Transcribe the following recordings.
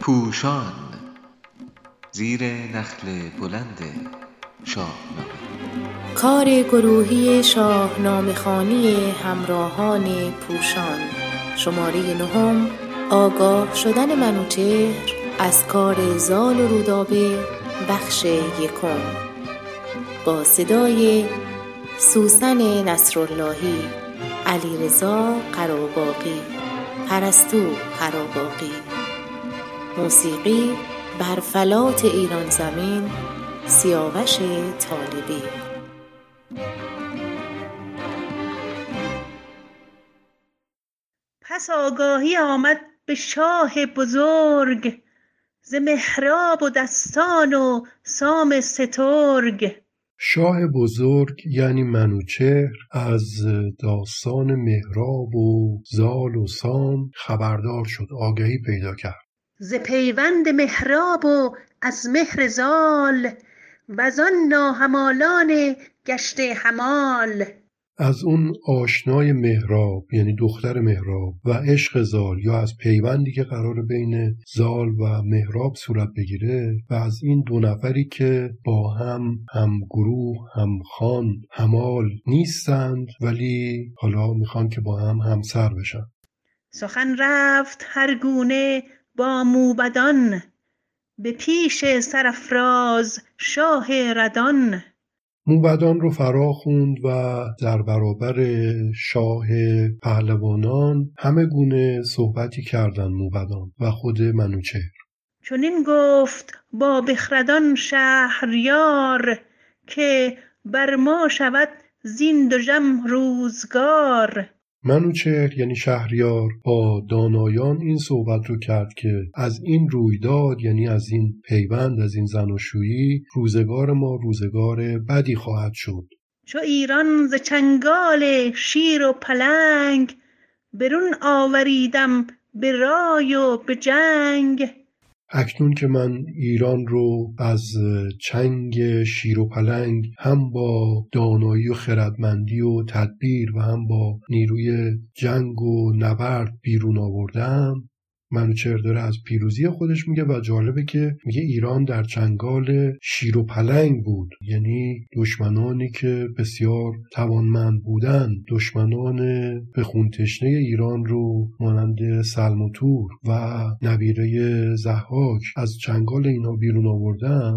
پوشان زیر نخل بلند شاهنامه. کار گروهی شاهنامه خانی همراهان پوشان. شماره نهم آگاه شدن منوچهر از کار زال و رودابه بخش یکم. با صدای سوسن نصراللهی. علیرضا قراباقی پرستو قراباقی. موسیقی بر فلات ایران زمین سیاوش طالبی. پس آگاهی آمد به شاه بزرگ ز مهراب و دستان و سام سترگ. شاه بزرگ یعنی منوچهر از داستان مهراب و زال و سام خبردار شد آگهی پیدا کرد. ز پیوند مهراب و از مهر زال وزان ناهمالان گشته همال از اون آشنای مهراب یعنی دختر مهراب و عشق زال یا از پیوندی که قرار بین زال و مهراب صورت بگیره و از این دو نفری که با هم هم گروه هم خان همال نیستند ولی حالا می‌خوان که با هم همسر بشن. سخن رفت هر گونه با موبدان به پیش سرافراز شاه ردان. موبدان رو فرا خوند و در برابر شاه پهلوانان همه گونه صحبتی کردند موبدان و خود منوچهر. چنین گفت با بخردان شهریار که بر ما شود زین دژم روزگار. منوچهر یعنی شهریار با دانایان این صحبت رو کرد که از این رویداد یعنی از این پیوند از این زناشویی روزگار ما روزگار بدی خواهد شد. چو ایران ز چنگال شیر و پلنگ برون آوریدم به رای و به جنگ. اکنون که من ایران رو از چنگ شیر و پلنگ هم با دانایی و خردمندی و تدبیر و هم با نیروی جنگ و نبرد بیرون آوردم منوچهر داره از پیروزی خودش میگه و جالبه که میگه ایران در چنگال شیر و پلنگ بود. یعنی دشمنانی که بسیار توانمند بودن دشمنان به خونتشنه ایران رو مانند سلم و تور و نبیره زحاک از چنگال اینا بیرون آوردن.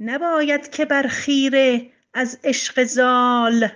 نباید که بر خیره از عشق زال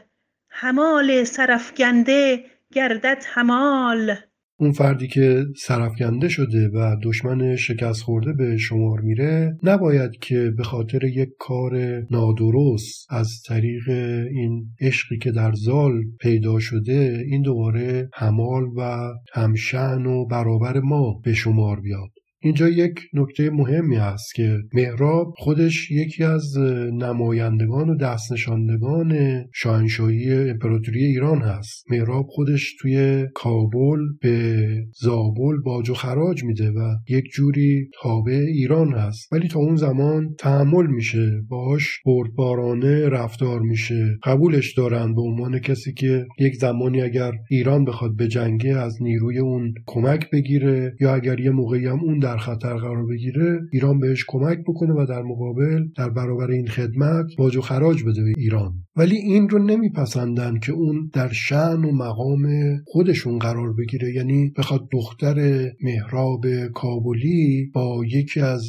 همال سرفگنده گردد همال اون فردی که سرفکنده شده و دشمن شکست خورده به شمار میره نباید که به خاطر یک کار نادرست از طریق این عشقی که در زال پیدا شده این دوباره همال و همشن و برابر ما به شمار بیاد. اینجا یک نکته مهمی است که مهراب خودش یکی از نمایندگان و دستنشاندگان شاهنشاهی امپراتوری ایران هست. مهراب خودش توی کابل به زابل باج و خراج میده و یک جوری تابع ایران هست. ولی تا اون زمان تحمل میشه. باهاش بردبارانه رفتار میشه. قبولش دارن به عنوان کسی که یک زمانی اگر ایران بخواد به جنگه از نیروی اون کمک بگیره یا اگر یه موقعی هم اون در خطر قرار بگیره ایران بهش کمک بکنه و در مقابل در برابر این خدمت باج و خراج بده به ایران. ولی این رو نمیپسندن که اون در شعن و مقام خودشون قرار بگیره. یعنی بخواد دختر مهراب کابلی با یکی از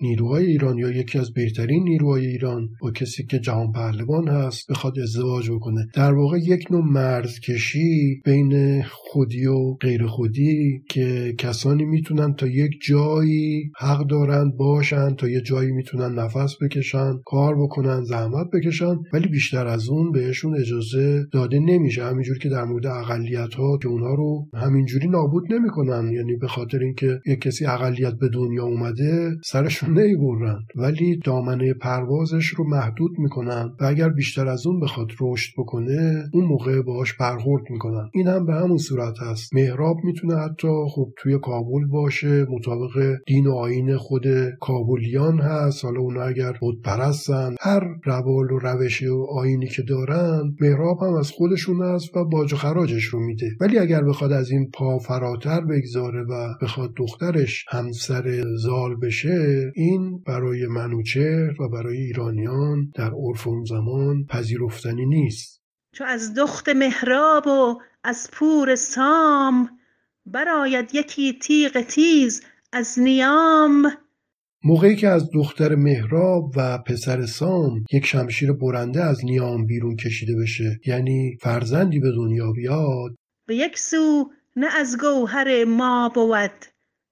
نیروهای ایران یا یکی از بهترین نیروهای ایران با کسی که جهان پهلوان هست بخواد ازدواج بکنه. در واقع یک نوع مرزکشی بین خودی و غیر خودی که کسانی می‌تونن تا یک جایی حق دارند باشن تا یه جایی می‌تونن نفس بکشن کار بکنن زحمت بکشن ولی بیشتر از اون بهشون اجازه داده نمیشه. همینجور که در مورد اقلیت ها که اونها رو همینجوری نابود نمی‌کنن. یعنی به خاطر اینکه یک کسی اقلیت به دنیا اومده سرشون نمی‌برن ولی دامنه پروازش رو محدود می‌کنن و اگر بیشتر از اون بخواد رشد بکنه اون موقع باهاش برخورد می‌کنن. این هم به همون صورت هست مهراب می‌تونه حتی خب توی کابل باشه مطابق واقع دین و آین خود کابولیان هست. حالا اونا اگر بود پرستن هر روال و روش و آینی که دارن محراب هم از خودشون هست و باج و خراجش رو میده. ولی اگر بخواد از این پا فراتر بگذاره و بخواد دخترش همسر زال بشه این برای منوچهر و برای ایرانیان در عرف اون زمان پذیرفتنی نیست. چو از دخت مهراب و از پور سام براید یکی تیغ تیز از نیام. موقعی که از دختر مهراب و پسر سام یک شمشیر برنده از نیام بیرون کشیده بشه یعنی فرزندی به دنیا بیاد. به یک سو نه از گوهر ما بود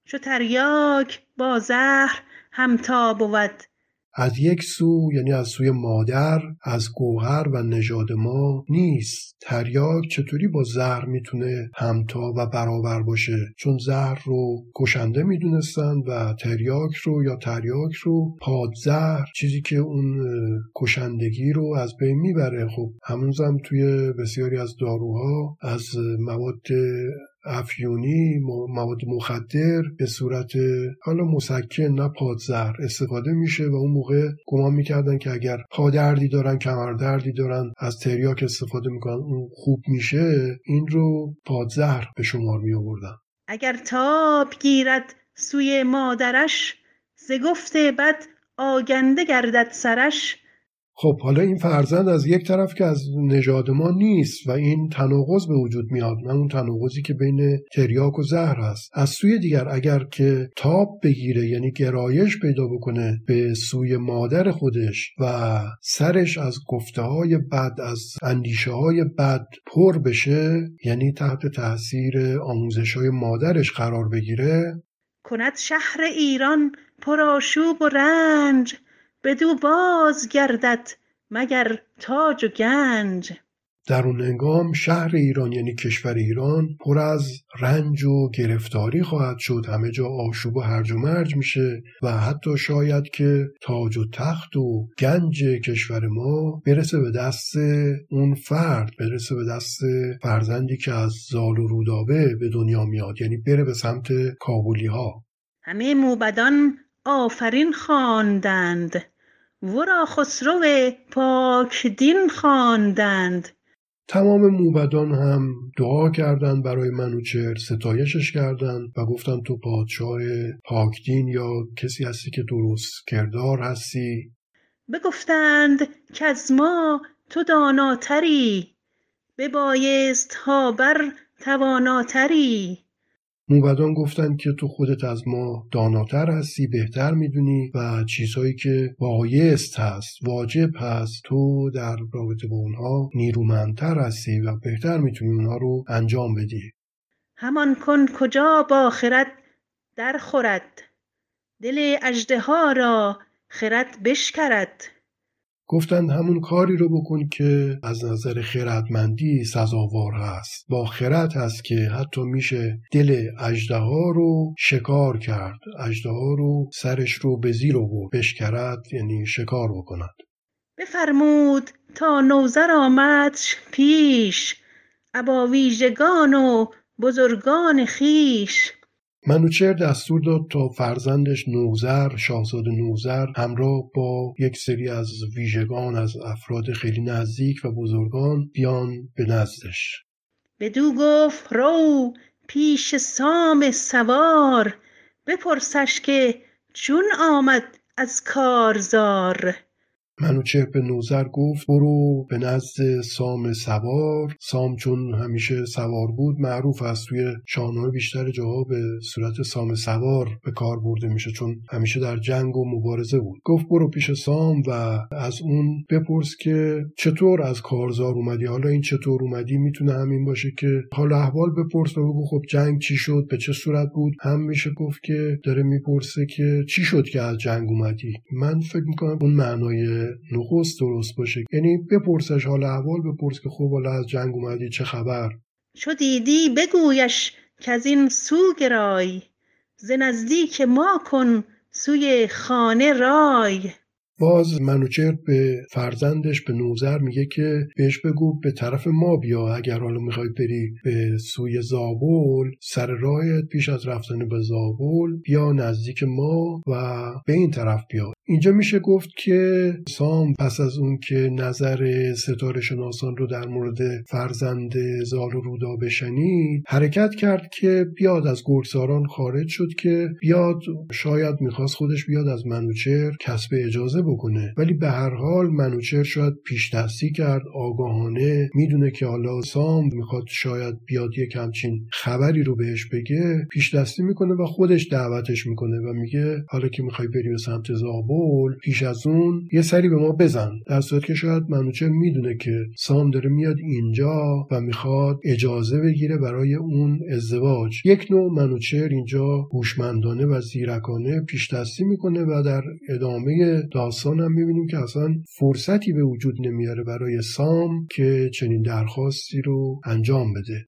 چو تریاک با زهر همتا بود. از یک سو یعنی از سوی مادر از گوهر و نژاد ما نیست. تریاک چطوری با زهر می‌تونه همتا و برابر باشه؟ چون زهر رو کشنده می‌دونستن و تریاک رو یا تریاک رو پادزهر چیزی که اون کشندگی رو از بین می‌بره. خب همونزم توی بسیاری از داروها از مواد افیونی مواد مخدر به صورت حالا مسکن نه پادزهر استفاده میشه و اون موقع گمان می‌کردن که اگر پادردی دارن کمردردی دارن از تریاک استفاده می‌کنن اون خوب میشه این رو پادزهر به شمار می آوردن اگر تاب گیرد سوی مادرش ز گفت بد آگنده گردد سرش خب حالا این فرزند از یک طرف که از نژاد ما نیست و این تناقض به وجود میاد نه اون تناقضی که بین تریاک و زهر هست. از سوی دیگر اگر که تاب بگیره یعنی گرایش پیدا بکنه به سوی مادر خودش و سرش از گفته های بد از اندیشه های بد پر بشه یعنی تحت تاثیر آموزش های مادرش قرار بگیره کند شهر ایران پرآشوب و رنج. بدو باز گردد مگر تاج و گنج. در اون هنگام شهر ایران یعنی کشور ایران پر از رنج و گرفتاری خواهد شد. همه جا آشوب و هرج و مرج میشه و حتی شاید که تاج و تخت و گنج کشور ما برسه به دست اون فرد برسه به دست فرزندی که از زال و رودابه به دنیا میاد یعنی بره به سمت کابولی ها همه موبدان آفرین خواندند. ورا خسرو پاک دین خواندند. تمام موبدان هم دعا کردند برای منوچهر ستایشش کردند و گفتند تو پادشاه پاکدین یا کسی هستی که درست کردار هستی؟ بگفتند که از ما تو داناتری ببایست ها بر تواناتری. موبدان گفتند که تو خودت از ما داناتر هستی بهتر می‌دونی و چیزهایی که بایست هست واجب هست. تو در رابطه با اونها نیرومندتر هستی و بهتر می‌تونی اونها رو انجام بدی. همان کن کجا با خرد در خورد. دل اجده را خرد بشکرد. گفتند همون کاری رو بکن که از نظر خردمندی سزاوار هست. با خرد هست که حتی میشه دل اجده رو شکار کرد. اجده رو سرش رو به زیر و بشکرد یعنی شکار بکند. بفرمود تا نوزر آمد پیش ابا ویژگان و بزرگان خیش. منوچهر دستور داد تا فرزندش نوزر شاهزاده نوزر همراه با یک سری از ویژگان از افراد خیلی نزدیک و بزرگان بیان به نزدش. بدو گفت رو پیش سام سوار بپرسش که چون آمد از کارزار؟ منوچهر به نوزر گفت برو به نزد سام سوار. سام چون همیشه سوار بود معروف است توی شاهنامه بیشتر جاها به صورت سام سوار به کار برده میشه چون همیشه در جنگ و مبارزه بود. گفت برو پیش سام و از اون بپرس که چطور از کارزار اومدی. حالا این چطور اومدی می‌تونه همین باشه که حالا احوال بپرس و بگو خب جنگ چی شد به چه صورت بود. هم میشه گفت که داره می‌پرسه که چی شد که از جنگ اومدی. من فکر می‌کنم اون معنای نخست درست باشه. یعنی بپرسش حال احوال بپرس که خوب حالا از جنگ اومدی چه خبر؟ چو دیدی بگویش که از این سو گرای ز نزدیک ما کن سوی خانه رای. باز منوچهر به فرزندش به نوزر میگه که بهش بگو به طرف ما بیا اگر حالا می‌خوای بری به سوی زابل سر راهت پیش از رفتن به زابل بیا نزدیک ما و به این طرف بیا. اینجا میشه گفت که سام پس از اون که نظر ستاره شناسان رو در مورد فرزند زال و رودا بشنید حرکت کرد که بیاد از گرگساران خارج شد که بیاد شاید می‌خواست خودش بیاد از منوچر کسب اجازه بکنه. ولی به هر حال منوچر شاید پیش دستی کرد آگاهانه می‌دونه که حالا سام می‌خواد شاید بیاد یک همچین خبری رو بهش بگه پیش دستی می‌کنه و خودش دعوتش می‌کنه و میگه حالا که می‌خوای بری به سمت زابل پیش از اون یه سری به ما بزن. در صورت که شاید منوچر می‌دونه که سام داره میاد اینجا و می‌خواد اجازه بگیره برای اون ازدواج. یک نوع منوچر اینجا هوشمندانه و زیرکانه پیش دستی می‌کنه و در ادامه داستان هم می‌بینیم که اصلا فرصتی به وجود نمیاره برای سام که چنین درخواستی رو انجام بده.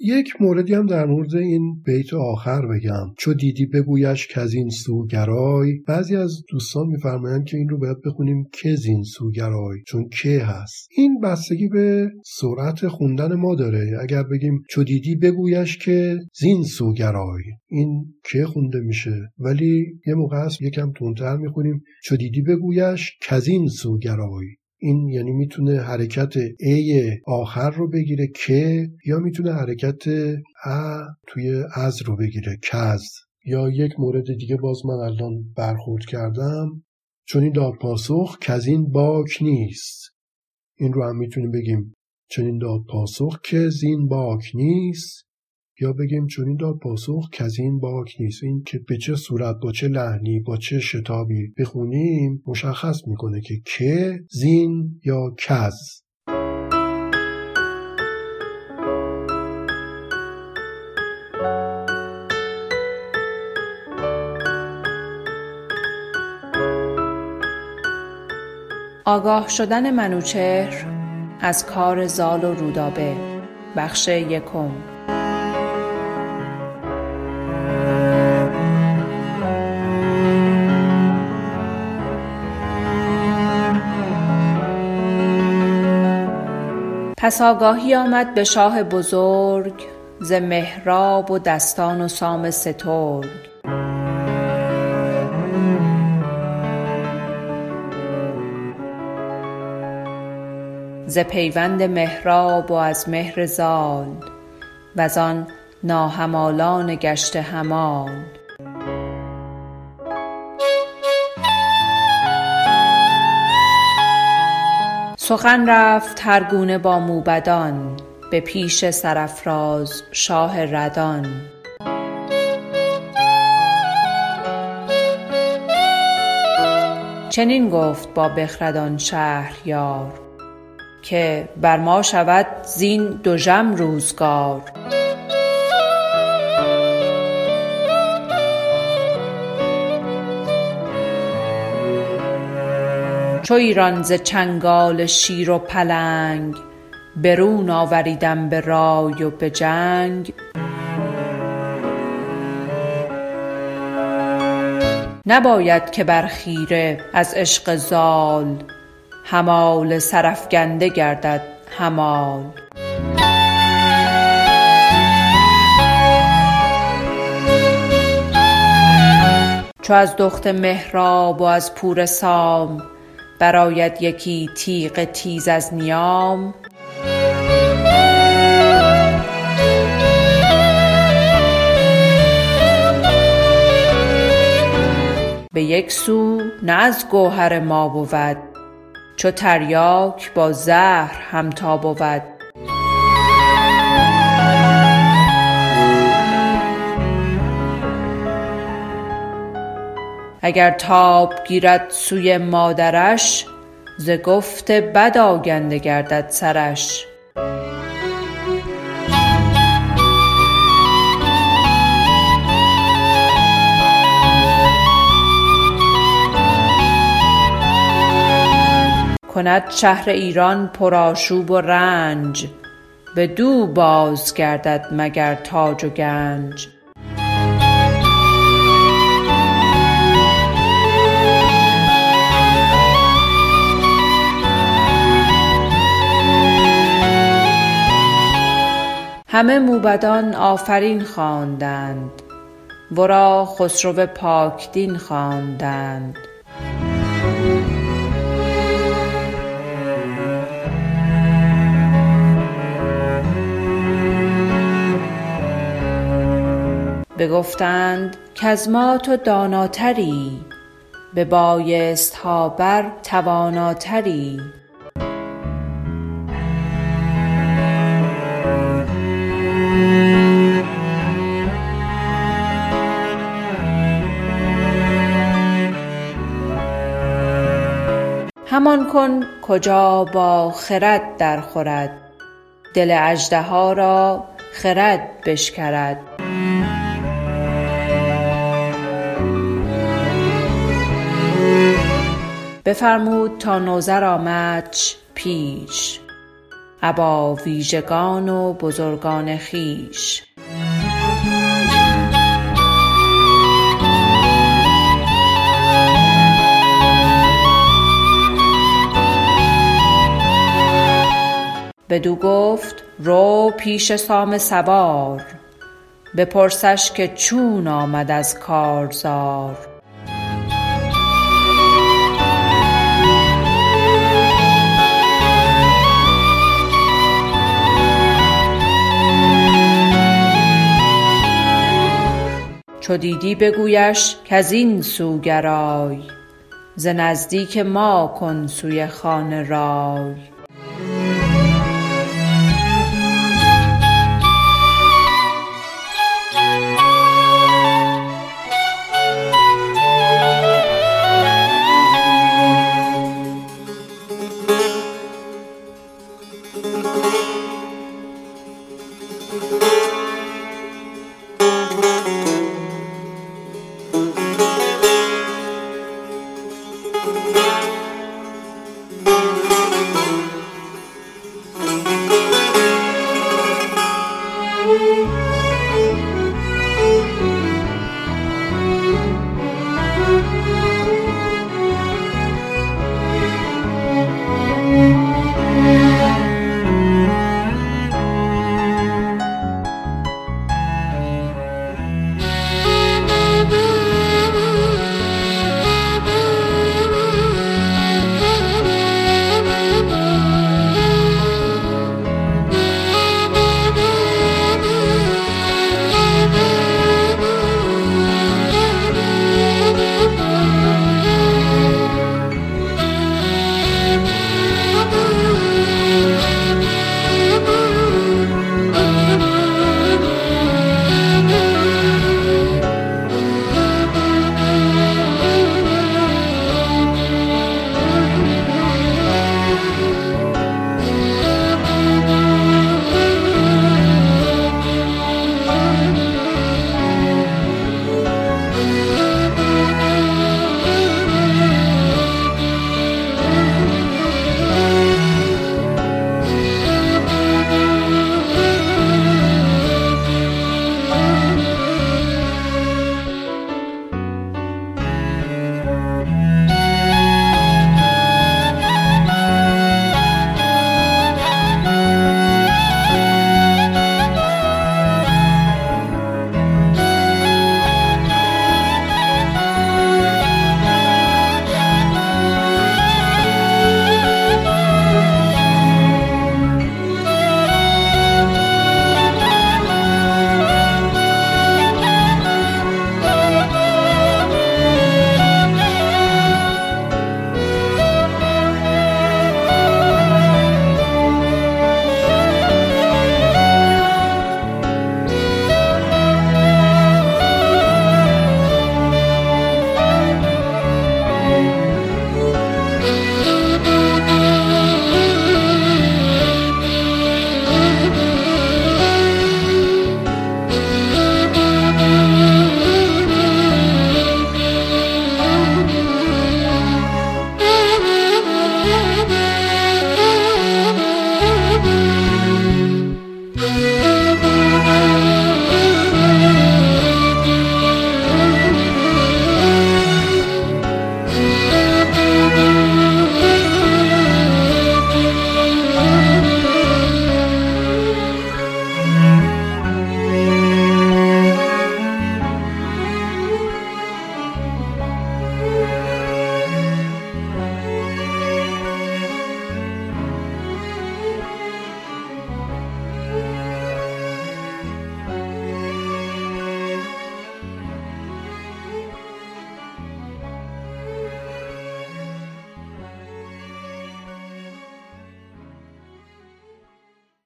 یک موردی هم در مورد این بیت آخر بگم. چو دیدی بگویش که از این سوگرای بعضی از دوستان میفرمایند که این رو باید بخونیم که زین سوگرای چون که هست. این بستگی به سرعت خوندن ما داره. اگر بگیم چو دیدی بگویش که زین سوگرای این که خونده میشه. ولی یه موقع هست یکم تونتر می‌خونیم. چو دیدی بگویش کزین سوگرای این یعنی می‌تونه حرکت ای آخر رو بگیره که یا می‌تونه حرکت ا توی از رو بگیره کز. یا یک مورد دیگه باز من الان برخورد کردم. چون این داد پاسخ این باک نیست. این رو هم می‌تونیم بگیم چون این داد پاسخ که زین باک نیست. یا بگیم چون این داد پاسخ این باک نیست. این که به چه صورت با چه لحنی با چه شتابی بخونیم مشخص می‌کنه که که زین یا کز. آگاه شدن منوچهر از کار زال و رودابه. بخش یکم. پس آگاهی آمد به شاه بزرگ ز مهراب و دستان و سام سترگ. ز پیوند مهراب و از مهر زال وزان ناهمالان گشته همال سخن رفت هر گونه با موبدان به پیش سرافراز شاه ردان. چنین گفت با بخردان شهریار که بر ما شود زین دژم روزگار. چو ایران ز چنگال شیر و پلنگ برون آوریدم به رای و به جنگ. نباید که بر خیره از عشق زال همال سرافگنده گردد همال. چو از دخت مهراب و از پور سام برآید یکی تیغ تیز از نیام. به یک سو نه از گوهر ما بود چو تریاک با زهر همتا بود. اگر تاب گیرد سوی مادرش ز گفت بد آگنده گردد سرش. کند شهر ایران پرآشوب و رنج بدو باز گردد مگر تاج و گنج. همه موبدان آفرین خواندند. ورا خسرو پاک دین خواندند. بگفتند کز ما تو داناتری ببایستها بر تواناتری. همان کن کجا با خرد درخورد. دل اژدها را خرد بشکرد. بفرمود تا نوذر آمدش پیش. ابا ویژگان و بزرگان خویش. بدو گفت رو پیش سام سوار بپرسش که چون آمد از کارزار. چو دیدی بگویش کز این سو گرای ز نزدیک ما کن سوی خانه رای.